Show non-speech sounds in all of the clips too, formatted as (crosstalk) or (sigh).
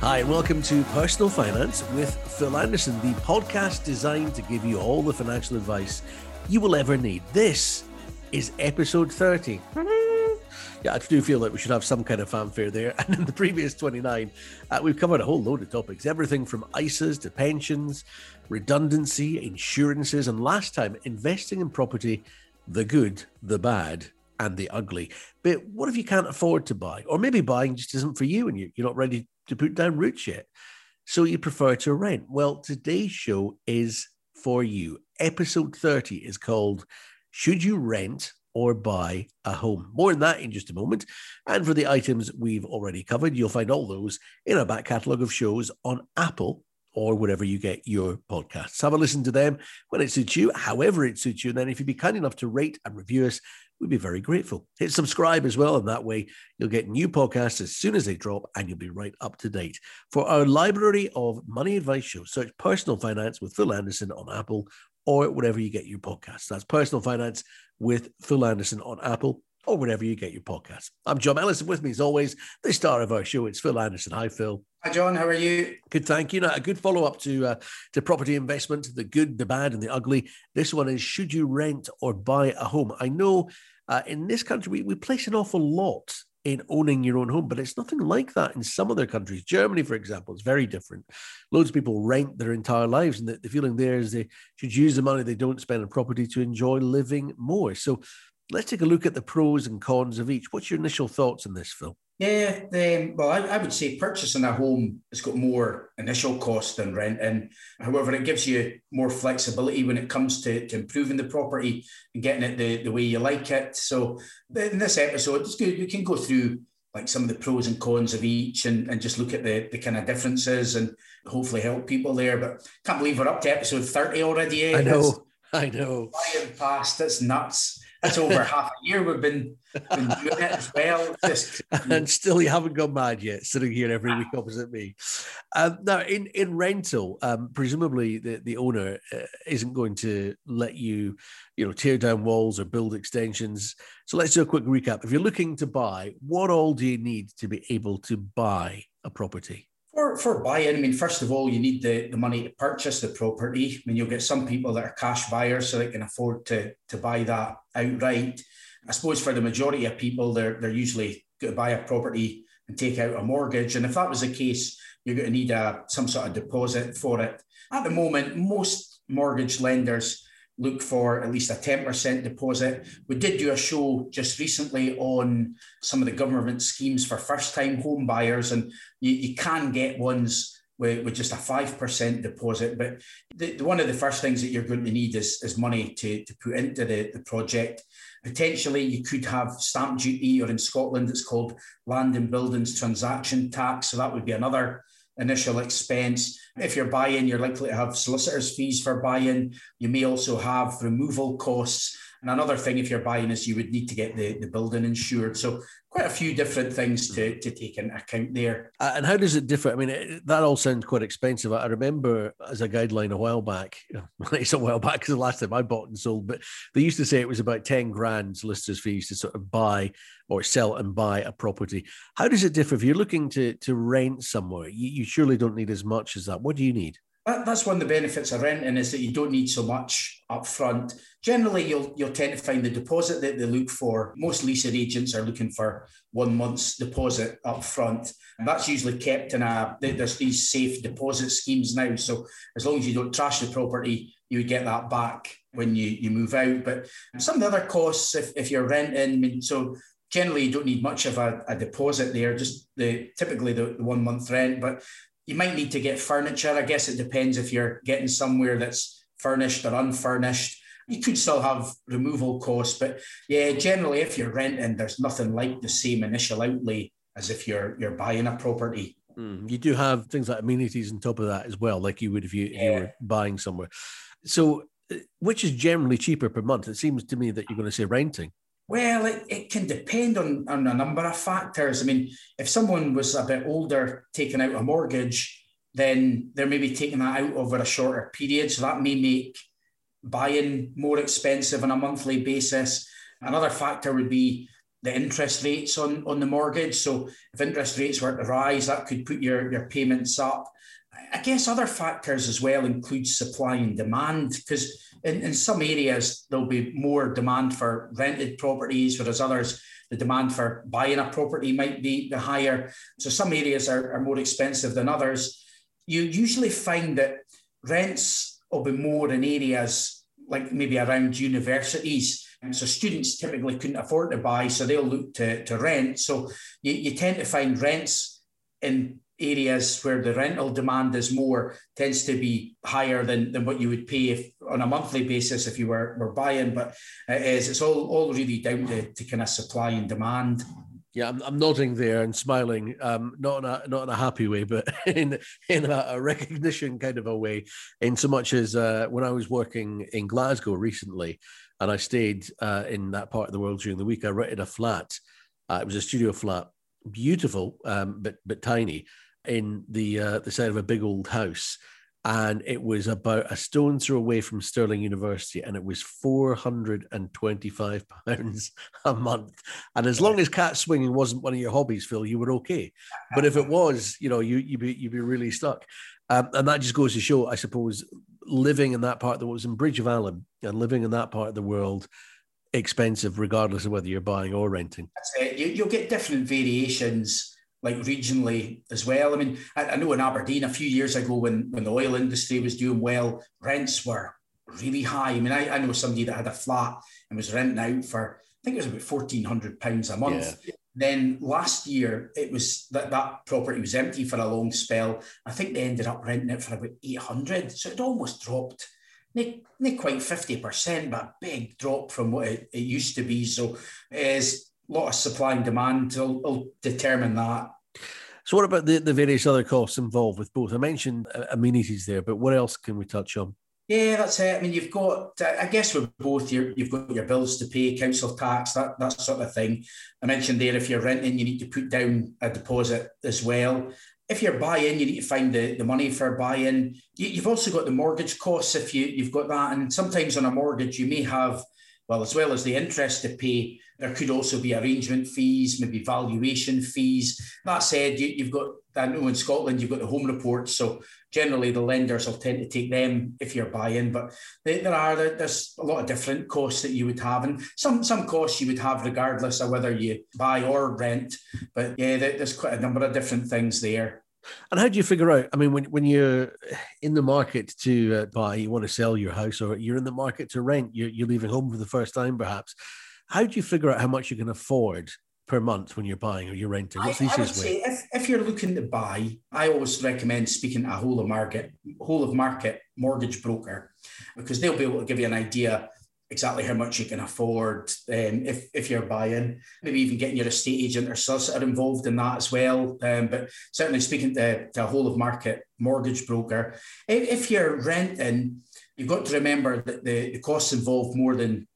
Hi, and welcome to Personal Finance with Phil Anderson, the podcast designed to give you all the financial advice you will ever need. This is episode 30. Yeah, I do feel like we should have some kind of fanfare there. (laughs) And in the previous 29, uh, we've covered a whole load of topics everything from ISAs to pensions, redundancy, insurances, and last time, investing in property the good, the bad, and the ugly. But what if you can't afford to buy? Or maybe buying just isn't for you and you're not ready to put down roots yet. So you prefer to rent. Well, today's show is for you. Episode 30 is called Should You Rent or Buy a Home? More on that in just a moment. And for the items we've already covered, you'll find all those in our back catalogue of shows on Apple or wherever you get your podcasts. Have a listen to them when it suits you, however it suits you. And then if you'd be kind enough to rate and review us, we'd be very grateful. Hit subscribe as well, and that way you'll get new podcasts as soon as they drop and you'll be right up to date. For our library of money advice shows, search Personal Finance with Phil Anderson on Apple or wherever you get your podcasts. That's Personal Finance with Phil Anderson on Apple or wherever you get your podcasts. I'm John Ellison with me as always, the star of our show, it's Phil Anderson. Hi, Phil. Hi, John. How are you? Good, thank you. Now, a good follow up to uh, to property investment, the good, the bad, and the ugly. This one is: should you rent or buy a home? I know uh, in this country we, we place an awful lot in owning your own home, but it's nothing like that in some other countries. Germany, for example, is very different. Loads of people rent their entire lives, and the, the feeling there is they should use the money they don't spend on property to enjoy living more. So, let's take a look at the pros and cons of each. What's your initial thoughts on this, Phil? Yeah, um, well, I, I, would say purchasing a home has got more initial cost than rent, and however, it gives you more flexibility when it comes to, to improving the property and getting it the, the way you like it. So, in this episode, it's good. We can go through like some of the pros and cons of each and, and just look at the, the kind of differences and hopefully help people there. But can't believe we're up to episode 30 already. Eh? I know. I know. Flying past, it's nuts. It's over half a year we've been, been doing it as well. Just, (laughs) and still you haven't gone mad yet, sitting here every week opposite me. Um, now, in, in rental, um, presumably the, the owner uh, isn't going to let you, you know, tear down walls or build extensions. So let's do a quick recap. If you're looking to buy, what all do you need to be able to buy a property? For, for buying, I mean, first of all, you need the, the money to purchase the property. I mean, you'll get some people that are cash buyers, so they can afford to, to buy that outright. I suppose for the majority of people, they're, they're usually going to buy a property and take out a mortgage. And if that was the case, you're going to need a, some sort of deposit for it. At the moment, most mortgage lenders look for at least a 10% deposit. We did do a show just recently on some of the government schemes for first time home buyers, and you, you can get ones with, with just a 5% deposit. But the, the, one of the first things that you're going to need is, is money to, to put into the, the project. Potentially, you could have stamp duty, or in Scotland, it's called land and buildings transaction tax. So that would be another initial expense. If you're buying, you're likely to have solicitors' fees for buying. You may also have removal costs. And another thing, if you're buying, is you would need to get the, the building insured. So quite a few different things to, to take into account there. Uh, and how does it differ? I mean, it, that all sounds quite expensive. I remember as a guideline a while back, (laughs) it's a while back because the last time I bought and sold, but they used to say it was about 10 grand solicitors fees to sort of buy or sell and buy a property. How does it differ? If you're looking to, to rent somewhere, you, you surely don't need as much as that. What do you need? That, that's one of the benefits of renting is that you don't need so much up front. Generally, you'll you'll tend to find the deposit that they look for. Most leasing agents are looking for one month's deposit up front. And that's usually kept in a there's these safe deposit schemes now. So as long as you don't trash the property, you would get that back when you, you move out. But some of the other costs, if, if you're renting, I mean, so generally you don't need much of a, a deposit there, just the typically the, the one month rent. But you might need to get furniture. I guess it depends if you're getting somewhere that's furnished or unfurnished. You could still have removal costs, but yeah, generally, if you're renting, there's nothing like the same initial outlay as if you're you're buying a property. Mm, you do have things like amenities on top of that as well, like you would if you, yeah. you were buying somewhere. So, uh, which is generally cheaper per month? It seems to me that you're going to say renting. Well, it, it can depend on, on a number of factors. I mean, if someone was a bit older taking out a mortgage, then they're maybe taking that out over a shorter period. So that may make buying more expensive on a monthly basis. Another factor would be the interest rates on, on the mortgage. So if interest rates were to rise, that could put your, your payments up. I guess other factors as well include supply and demand, because in, in some areas there'll be more demand for rented properties, whereas others the demand for buying a property might be the higher. So some areas are, are more expensive than others. You usually find that rents will be more in areas like maybe around universities. So students typically couldn't afford to buy, so they'll look to, to rent. So you, you tend to find rents in areas where the rental demand is more tends to be higher than, than what you would pay if on a monthly basis if you were, were buying but it is it's all, all really down to, to kind of supply and demand yeah, I'm, I'm nodding there and smiling, um, not in a not in a happy way, but (laughs) in in a, a recognition kind of a way. In so much as uh, when I was working in Glasgow recently, and I stayed uh, in that part of the world during the week, I rented a flat. Uh, it was a studio flat, beautiful, um, but but tiny, in the uh, the side of a big old house, and it was about a stone's throw away from Stirling University, and it was four hundred and twenty-five pounds a month. And as long as cat swinging wasn't one of your hobbies, Phil, you were okay. But if it was, you know, you you'd be you'd be really stuck. Um, and that just goes to show, I suppose, living in that part of the world was in Bridge of Allan and living in that part of the world expensive, regardless of whether you're buying or renting. That's it. You, you'll get different variations like regionally as well. I mean, I, I, know in Aberdeen a few years ago when when the oil industry was doing well, rents were really high. I mean, I, I know somebody that had a flat and was renting out for I think it was about fourteen hundred pounds a month. Yeah. Then last year it was that that property was empty for a long spell. I think they ended up renting it for about eight hundred, so it almost dropped. Not, not quite 50%, but a big drop from what it, it used to be. So is a lot of supply and demand will, will determine that. So, what about the, the various other costs involved with both? I mentioned uh, amenities there, but what else can we touch on? Yeah, that's it. I mean, you've got, I guess, with both, you you've got your bills to pay, council tax, that, that sort of thing. I mentioned there, if you're renting, you need to put down a deposit as well. If you're buying, you need to find the, the money for buying. You, you've also got the mortgage costs if you, you've got that. And sometimes on a mortgage, you may have, well, as well as the interest to pay, there could also be arrangement fees, maybe valuation fees. That said, you, have got, I know in Scotland, you've got the home reports. So generally the lenders will tend to take them if you're buying, but there are, there's a lot of different costs that you would have. And some, some costs you would have regardless of whether you buy or rent. But yeah, there's quite a number of different things there. And how do you figure out? I mean, when, when you're in the market to uh, buy, you want to sell your house, or you're in the market to rent, you're, you're leaving home for the first time, perhaps. How do you figure out how much you can afford per month when you're buying or you're renting? What's the easiest way? If, if you're looking to buy, I always recommend speaking to a whole of market, whole of market mortgage broker, because they'll be able to give you an idea exactly how much you can afford um, if, if you're buying, maybe even getting your estate agent or solicitor involved in that as well. Um, but certainly speaking to, to a whole of market mortgage broker, if, if you're renting, you've got to remember that the, the costs involved more than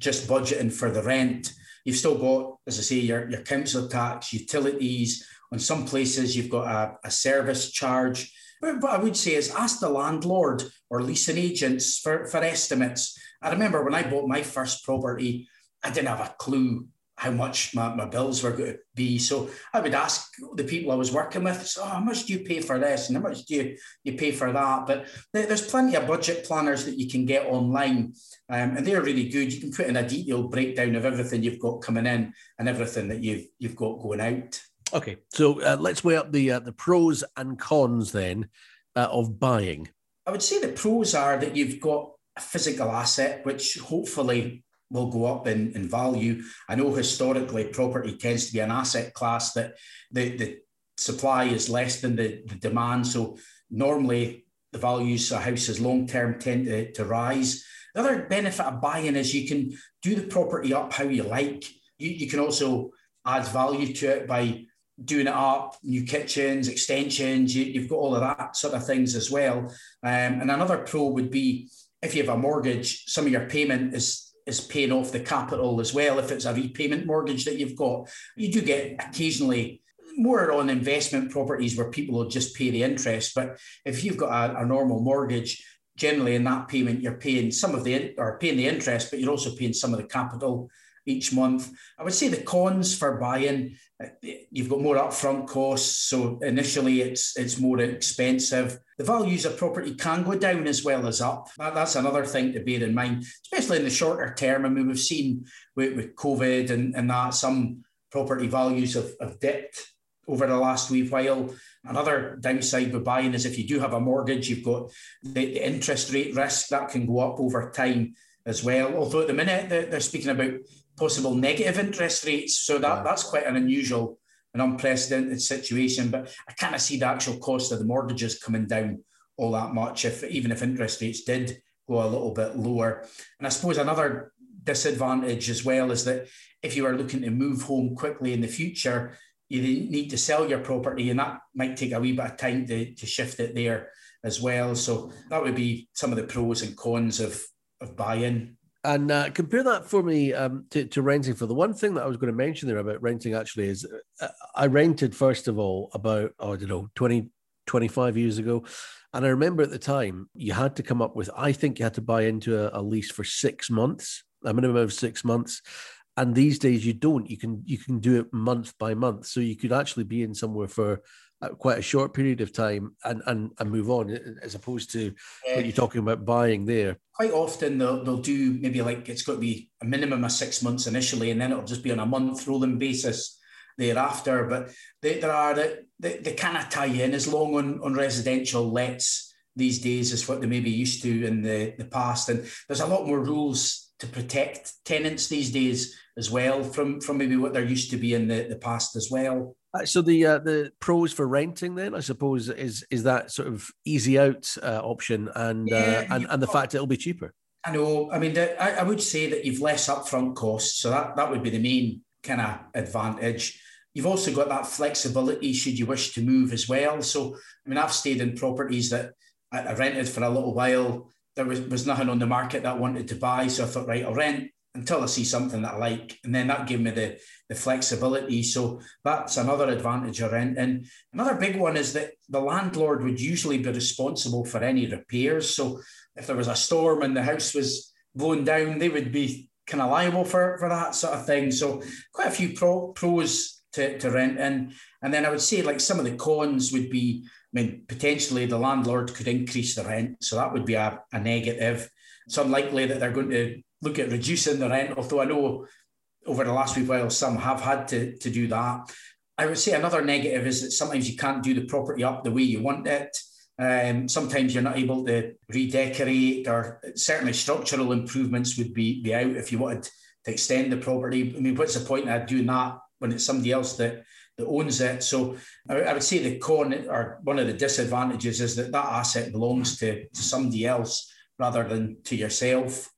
just budgeting for the rent. You've still got, as I say, your, your council tax, utilities. On some places, you've got a, a service charge. But what I would say is ask the landlord or leasing agents for, for estimates. I remember when I bought my first property, I didn't have a clue how much my, my bills were going to be. So I would ask the people I was working with, so, oh, how much do you pay for this and how much do you, you pay for that? But there's plenty of budget planners that you can get online um, and they're really good. You can put in a detailed breakdown of everything you've got coming in and everything that you've, you've got going out. Okay, so uh, let's weigh up the, uh, the pros and cons then uh, of buying. I would say the pros are that you've got a physical asset, which hopefully will go up in, in value. I know historically property tends to be an asset class that the, the supply is less than the, the demand. So normally the values of houses long term tend to, to rise. The other benefit of buying is you can do the property up how you like. You, you can also add value to it by doing it up, new kitchens, extensions. You, have got all of that sort of things as well. Um, and another pro would be if you have a mortgage, some of your payment is is paying off the capital as well. If it's a repayment mortgage that you've got, you do get occasionally more on investment properties where people will just pay the interest. But if you've got a, a normal mortgage, generally in that payment you're paying some of the or paying the interest, but you're also paying some of the capital each month. I would say the cons for buying, uh, you've got more upfront costs. So initially it's it's more expensive. The values of property can go down as well as up. That, that's another thing to bear in mind, especially in the shorter term. I mean, we've seen with, with COVID and, and that some property values have, have dipped over the last wee while. Another downside with buying is if you do have a mortgage, you've got the, the interest rate risk that can go up over time as well. Although at the minute they're speaking about possible negative interest rates, so that, yeah. that's quite an unusual and unprecedented situation. But I kind of see the actual cost of the mortgages coming down all that much, if even if interest rates did go a little bit lower. And I suppose another disadvantage as well is that if you are looking to move home quickly in the future, you need to sell your property, and that might take a wee bit of time to, to shift it there as well. So that would be some of the pros and cons of of buying. And uh, compare that for me um, to, to renting. For the one thing that I was going to mention there about renting actually is uh, I rented, first of all, about, oh, I don't know, 20, 25 years ago. And I remember at the time you had to come up with, I think you had to buy into a, a lease for six months, a minimum of six months and these days you don't you can you can do it month by month so you could actually be in somewhere for quite a short period of time and and, and move on as opposed to yeah. what you're um, talking about buying there quite often they'll, they'll do maybe like it's got to be a minimum of six months initially and then it'll just be on a month rolling basis thereafter but they, there are they, they, kind of tie in as long on, on residential lets these days as what they maybe used to in the, the past and there's a lot more rules to protect tenants these days as well from from maybe what there used to be in the, the past as well. Uh, so the uh, the pros for renting then I suppose is is that sort of easy out uh, option and uh, and and the fact it'll be cheaper. I know. I mean, I, I would say that you've less upfront costs, so that that would be the main kind of advantage. You've also got that flexibility should you wish to move as well. So I mean, I've stayed in properties that I rented for a little while there was, was nothing on the market that I wanted to buy. So I thought, right, I'll rent until I see something that I like. And then that gave me the, the flexibility. So that's another advantage of rent. And Another big one is that the landlord would usually be responsible for any repairs. So if there was a storm and the house was blown down, they would be kind of liable for, for that sort of thing. So quite a few pro, pros to, to rent in. And then I would say like some of the cons would be mean, potentially the landlord could increase the rent, so that would be a, a negative. It's unlikely that they're going to look at reducing the rent, although I know over the last few while some have had to, to do that. I would say another negative is that sometimes you can't do the property up the way you want it. Um, sometimes you're not able to redecorate, or certainly structural improvements would be, be out if you wanted to extend the property. I mean, what's the point of doing that when it's somebody else that that owns it. So I, would say the con or one of the disadvantages is that that asset belongs to, to somebody else rather than to yourself.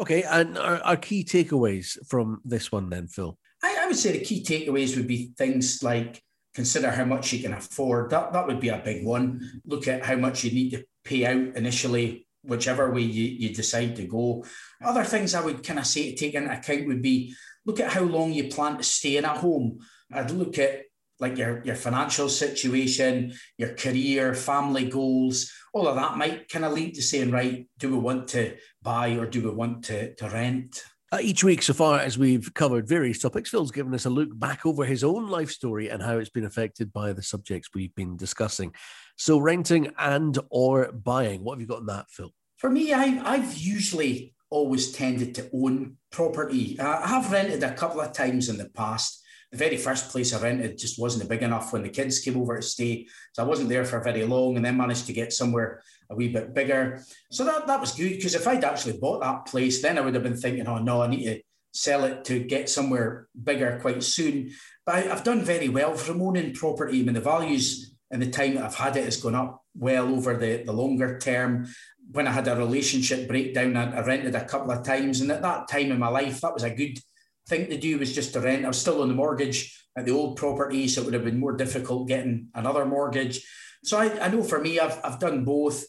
Okay, and our, our key takeaways from this one then, Phil? I, I would say the key takeaways would be things like consider how much you can afford. That that would be a big one. Look at how much you need to pay out initially, whichever way you, you decide to go. Other things I would kind of say to take into account would be look at how long you plan to stay in a home. I'd look at like your, your financial situation, your career, family goals, all of that might kind of lead to saying, right, do we want to buy or do we want to, to rent? Uh, each week, so far as we've covered various topics, Phil's given us a look back over his own life story and how it's been affected by the subjects we've been discussing. So, renting and or buying, what have you got in that, Phil? For me, I, I've usually always tended to own property. I have rented a couple of times in the past the very first place I rented just wasn't big enough when the kids came over to stay. So I wasn't there for very long and then managed to get somewhere a wee bit bigger. So that, that was good because if I'd actually bought that place, then I would have been thinking, oh no, I need to sell it to get somewhere bigger quite soon. But I, have done very well from owning property. I mean, the values and the time that I've had it has gone up well over the, the longer term. When I had a relationship breakdown, I, I rented a couple of times. And at that time in my life, that was a good thing the do was just to rent. I was still on the mortgage at the old property, so it would have been more difficult getting another mortgage. So I, I know for me, I've, I've done both.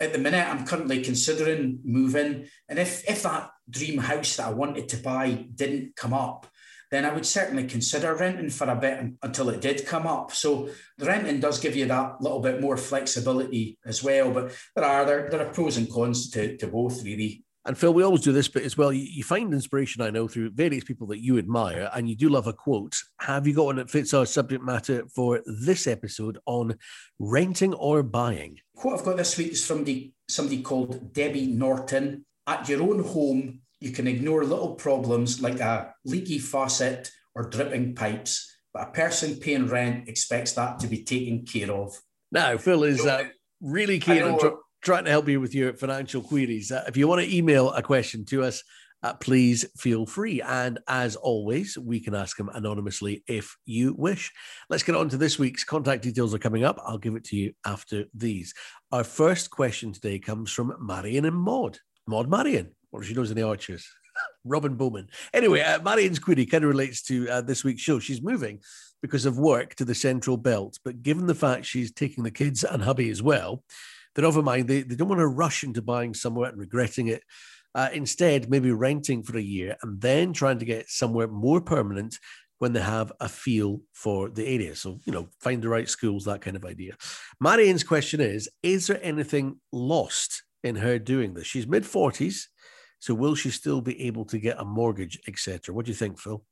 At the minute, I'm currently considering moving. And if, if that dream house that I wanted to buy didn't come up, then I would certainly consider renting for a bit until it did come up. So the renting does give you that little bit more flexibility as well. But there are there, there are pros and cons to, to both really. And Phil, we always do this bit as well. You, you, find inspiration, I know, through various people that you admire, and you do love a quote. Have you got one that fits our subject matter for this episode on renting or buying? Quote I've got this week is from the, somebody called Debbie Norton. At your own home, you can ignore little problems like a leaky faucet or dripping pipes, but a person paying rent expects that to be taken care of. Now, Phil is uh, really keen on tr- trying to help you with your financial queries. Uh, if you want to email a question to us, uh, please feel free. And as always, we can ask them anonymously if you wish. Let's get on to this week's contact details are coming up. I'll give it to you after these. Our first question today comes from Marion and Maud. Maud Marion, what she knows in the Archers. Robin Bowman. Anyway, uh, Marion's query kind of relates to uh, this week's show. She's moving because of work to the Central Belt, but given the fact she's taking the kids and hubby as well, they're of a mind they, they don't want to rush into buying somewhere and regretting it. Uh, instead, maybe renting for a year and then trying to get somewhere more permanent when they have a feel for the area. So, you know, find the right schools, that kind of idea. Marianne's question is Is there anything lost in her doing this? She's mid 40s. So, will she still be able to get a mortgage, etc.? What do you think, Phil?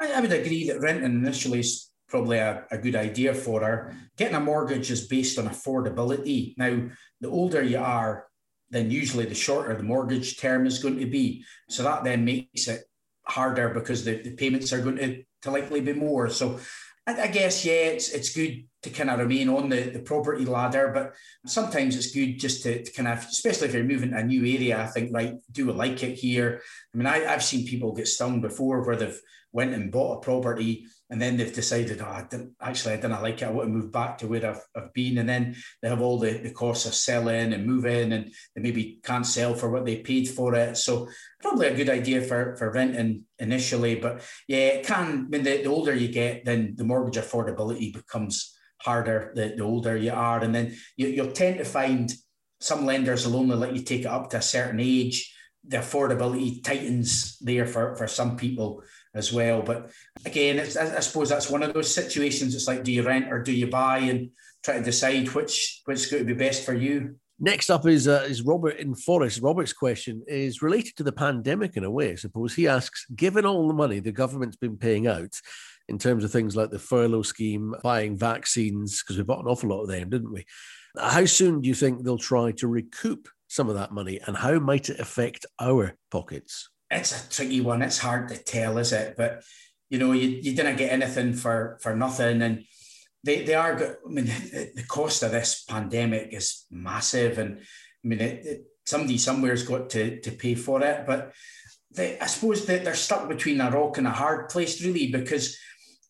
I, I would agree that renting initially probably a, a good idea for her. Getting a mortgage is based on affordability. Now, the older you are, then usually the shorter the mortgage term is going to be. So that then makes it harder because the, the payments are going to, to likely be more. So I, I guess, yeah, it's it's good to kind of remain on the, the property ladder, but sometimes it's good just to, to kind of, especially if you're moving to a new area, I think, right, do I like it here? I mean, I, I've seen people get stung before where they've went and bought a property and then they've decided, oh, I didn't, actually, I didn't like it. I want to move back to where I've, I've been. And then they have all the, the costs of selling and moving, and they maybe can't sell for what they paid for it. So probably a good idea for, for renting initially. But yeah, it can, when the, the older you get, then the mortgage affordability becomes harder the, the older you are. And then you, you'll tend to find some lenders will only let you take it up to a certain age. The affordability tightens there for, for some people as well. But again, I, I suppose that's one of those situations. It's like, do you rent or do you buy, and try to decide which which is going to be best for you. Next up is uh, is Robert in Forres. Robert's question is related to the pandemic in a way. I suppose he asks, given all the money the government's been paying out in terms of things like the furlough scheme, buying vaccines, because we bought an awful lot of them, didn't we? How soon do you think they'll try to recoup some of that money, and how might it affect our pockets? it's a tricky one. It's hard to tell, is it? But you know, you, you didn't get anything for for nothing, and they they are. I mean, the, cost of this pandemic is massive, and I mean, it, it, somebody somewhere's got to to pay for it. But they, I suppose that they're stuck between a rock and a hard place, really, because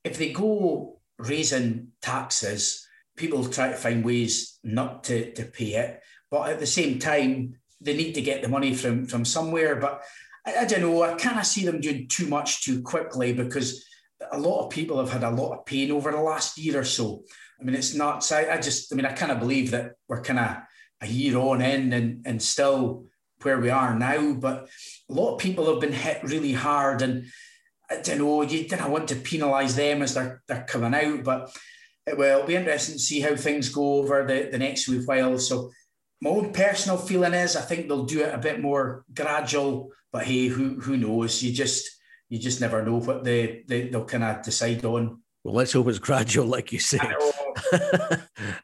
if they go raising taxes, people try to find ways not to to pay it, but at the same time, they need to get the money from from somewhere. But I, I don't know. I kind of see them doing too much too quickly because a lot of people have had a lot of pain over the last year or so. I mean, it's nuts. I, I just, I mean, I kind of believe that we're kind of a year on in and, and still where we are now. But a lot of people have been hit really hard. And I don't know, you didn't want to penalise them as they're, they're coming out. But it will be interesting to see how things go over the, the next week while. So my own personal feeling is I think they'll do it a bit more gradual but hey, who who knows? You just you just never know what they, they they'll kind of decide on. Well, let's hope it's (laughs) gradual, like you say. (laughs)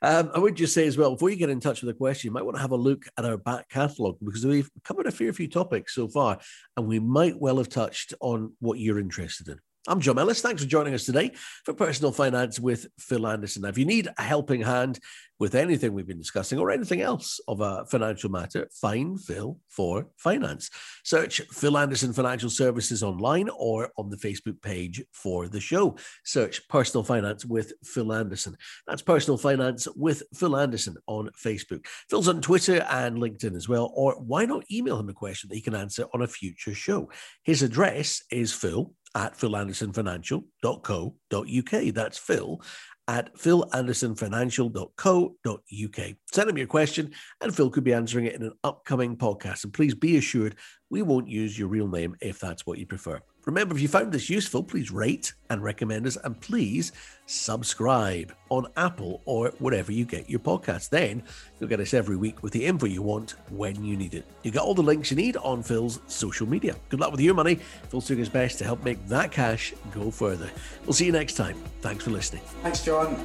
um, I would just say as well, before you get in touch with the question, you might want to have a look at our back catalogue because we've covered a fair few topics so far, and we might well have touched on what you're interested in. I'm John Ellis. Thanks for joining us today for Personal Finance with Phil Anderson. Now, if you need a helping hand with anything we've been discussing or anything else of a financial matter, find Phil for Finance. Search Phil Anderson Financial Services online or on the Facebook page for the show. Search Personal Finance with Phil Anderson. That's Personal Finance with Phil Anderson on Facebook. Phil's on Twitter and LinkedIn as well. Or why not email him a question that he can answer on a future show? His address is phil at philandersonfinancial.co.uk. That's Phil at philandersonfinancial.co.uk. Send him your question, and Phil could be answering it in an upcoming podcast. And please be assured we won't use your real name if that's what you prefer. Remember, if you found this useful, please rate and recommend us, and please subscribe on Apple or wherever you get your podcasts. Then you'll get us every week with the info you want when you need it. You get all the links you need on Phil's social media. Good luck with your money. Phil's doing his best to help make that cash go further. We'll see you next time. Thanks for listening. Thanks, John.